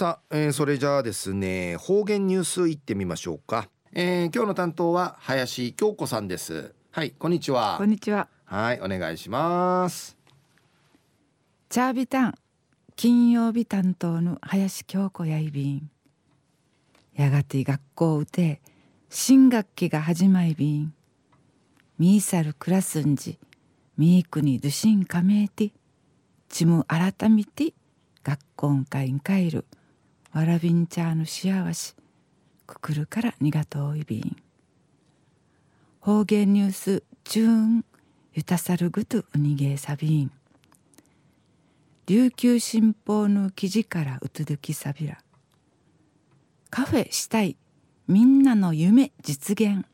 さあ、えー、それじゃあですね方言ニュースいってみましょうか、えー、今日の担当は林京子さんです。はいこんにちは。こんにちは。はいお願いします。チャービタン金曜日担当の林京子やいびん。やがて学校うて新学期が始まいびん。ミーサルクラスンジミークにドシンカメーティチム改めて学校会ん帰るわらびんちゃーの幸せくくるからにがとういびん。方言ニュースチューンゆたさるぐとうにげさびん琉球新報の記事からうつづきさびらカフェしたいみんなの夢実現。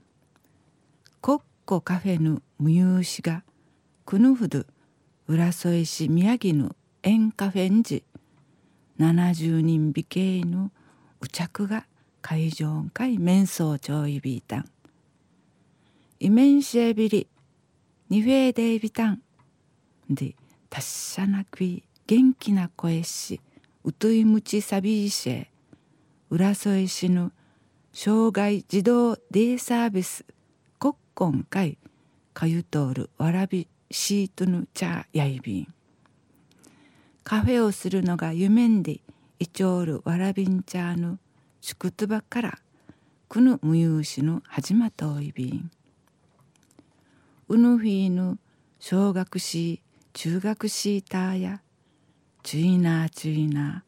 コッコカフェの無有しがくぬふど浦添市宮城のエンカフェンジ70人美形のう着が会場会面相長いビータンイメンシエビリニフェーデイビタンで達者なくい元気な声しうといむちさびい。しえ浦添市の障害児童デイサービス国根会かゆとおるわらびシートヌチャーやいびん。カフェをするのが夢んでいちょうるわらびんチャーヌシクトバからくぬむゆうしの始まといびんうぬフィーヌ小学し中学しーターやチュイナーチュイナ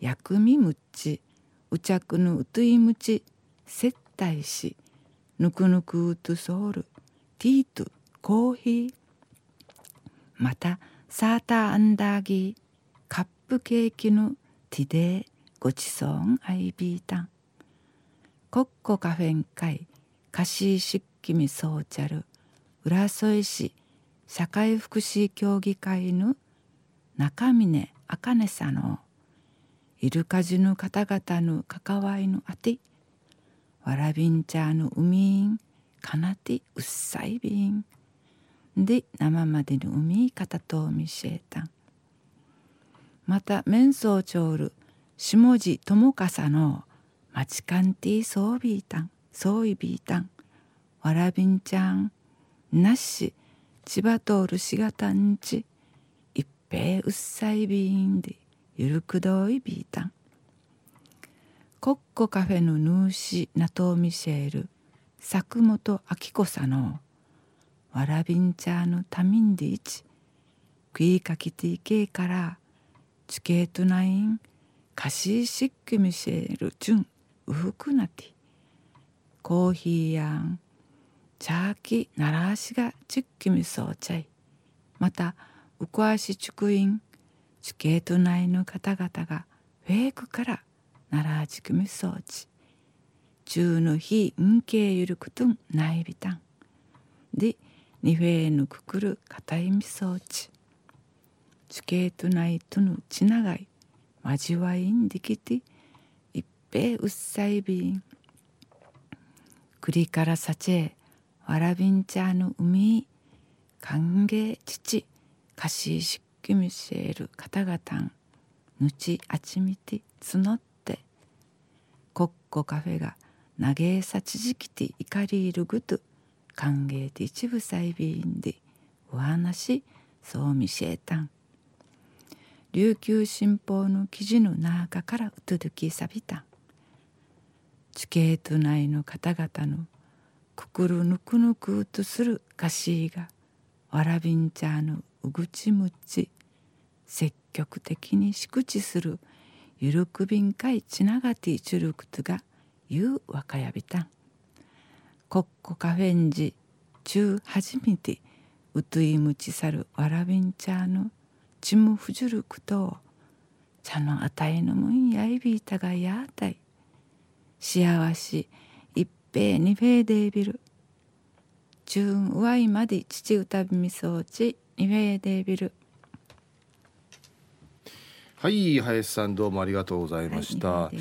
ー薬味むっちうちゃくぬうといむち接待しぬくぬくうとソウルティートコーヒー。またサーターアンダーギー。ップケーキのティデーごちそうんアイビータン。コッコカフェン会カシーシッキミソーチャル。浦添市社会福祉協議会の中峰茜さんのイルカジュの方々の関わりのあてわらびんちゃの海んかなてうっさいびんで生までの海方と見せえたんまた面相長る下地智笠のマチカンティソービータンソーイビータンわらびんちゃんなし千葉通るしがたんち一平うっさいビーンでゆるくどいビータンコッコカフェのヌーシナトーミシェール作本明子さのわらびんちゃんのたみんでいちクイかきていけからチケートナインカシーシックミシェルチュンウフクナティコーヒーやんチャーキナラアシがチッキミソーチャイまたウコアシチュクインチケート内の方々がフェイクからナラアチクミソーチ中の日んけゆるくとんないびたんでニフェーヌくくる固いみそうちチケート内とのちながい交わいんできて一平うっさいびん栗からさちえわらびんちゃの海歓迎父かしいしっきみせる方々んぬちあちみて募ってコッコカフェが投げさちじきて怒りいるぐと歓迎て一部細びんでお話そう見せたん。琉球新報の記事の中からうとどきさびた。地形都内の方々のくくるぬくぬくとする歌詞がわらびんちゃのうぐちむち。積極的にしくちするゆるくびんかいちながていちゅるくつがゆうわかやびた。んコッコカフェンジ中初めてうといむちさるわらびんちゃのちむふじゅるくと茶のあたいのむんやいびいたがやあたい。幸し一平二平デービル中わいまで父歌びみそうち二平デービルはい林さんどうもありがとうございました、はい、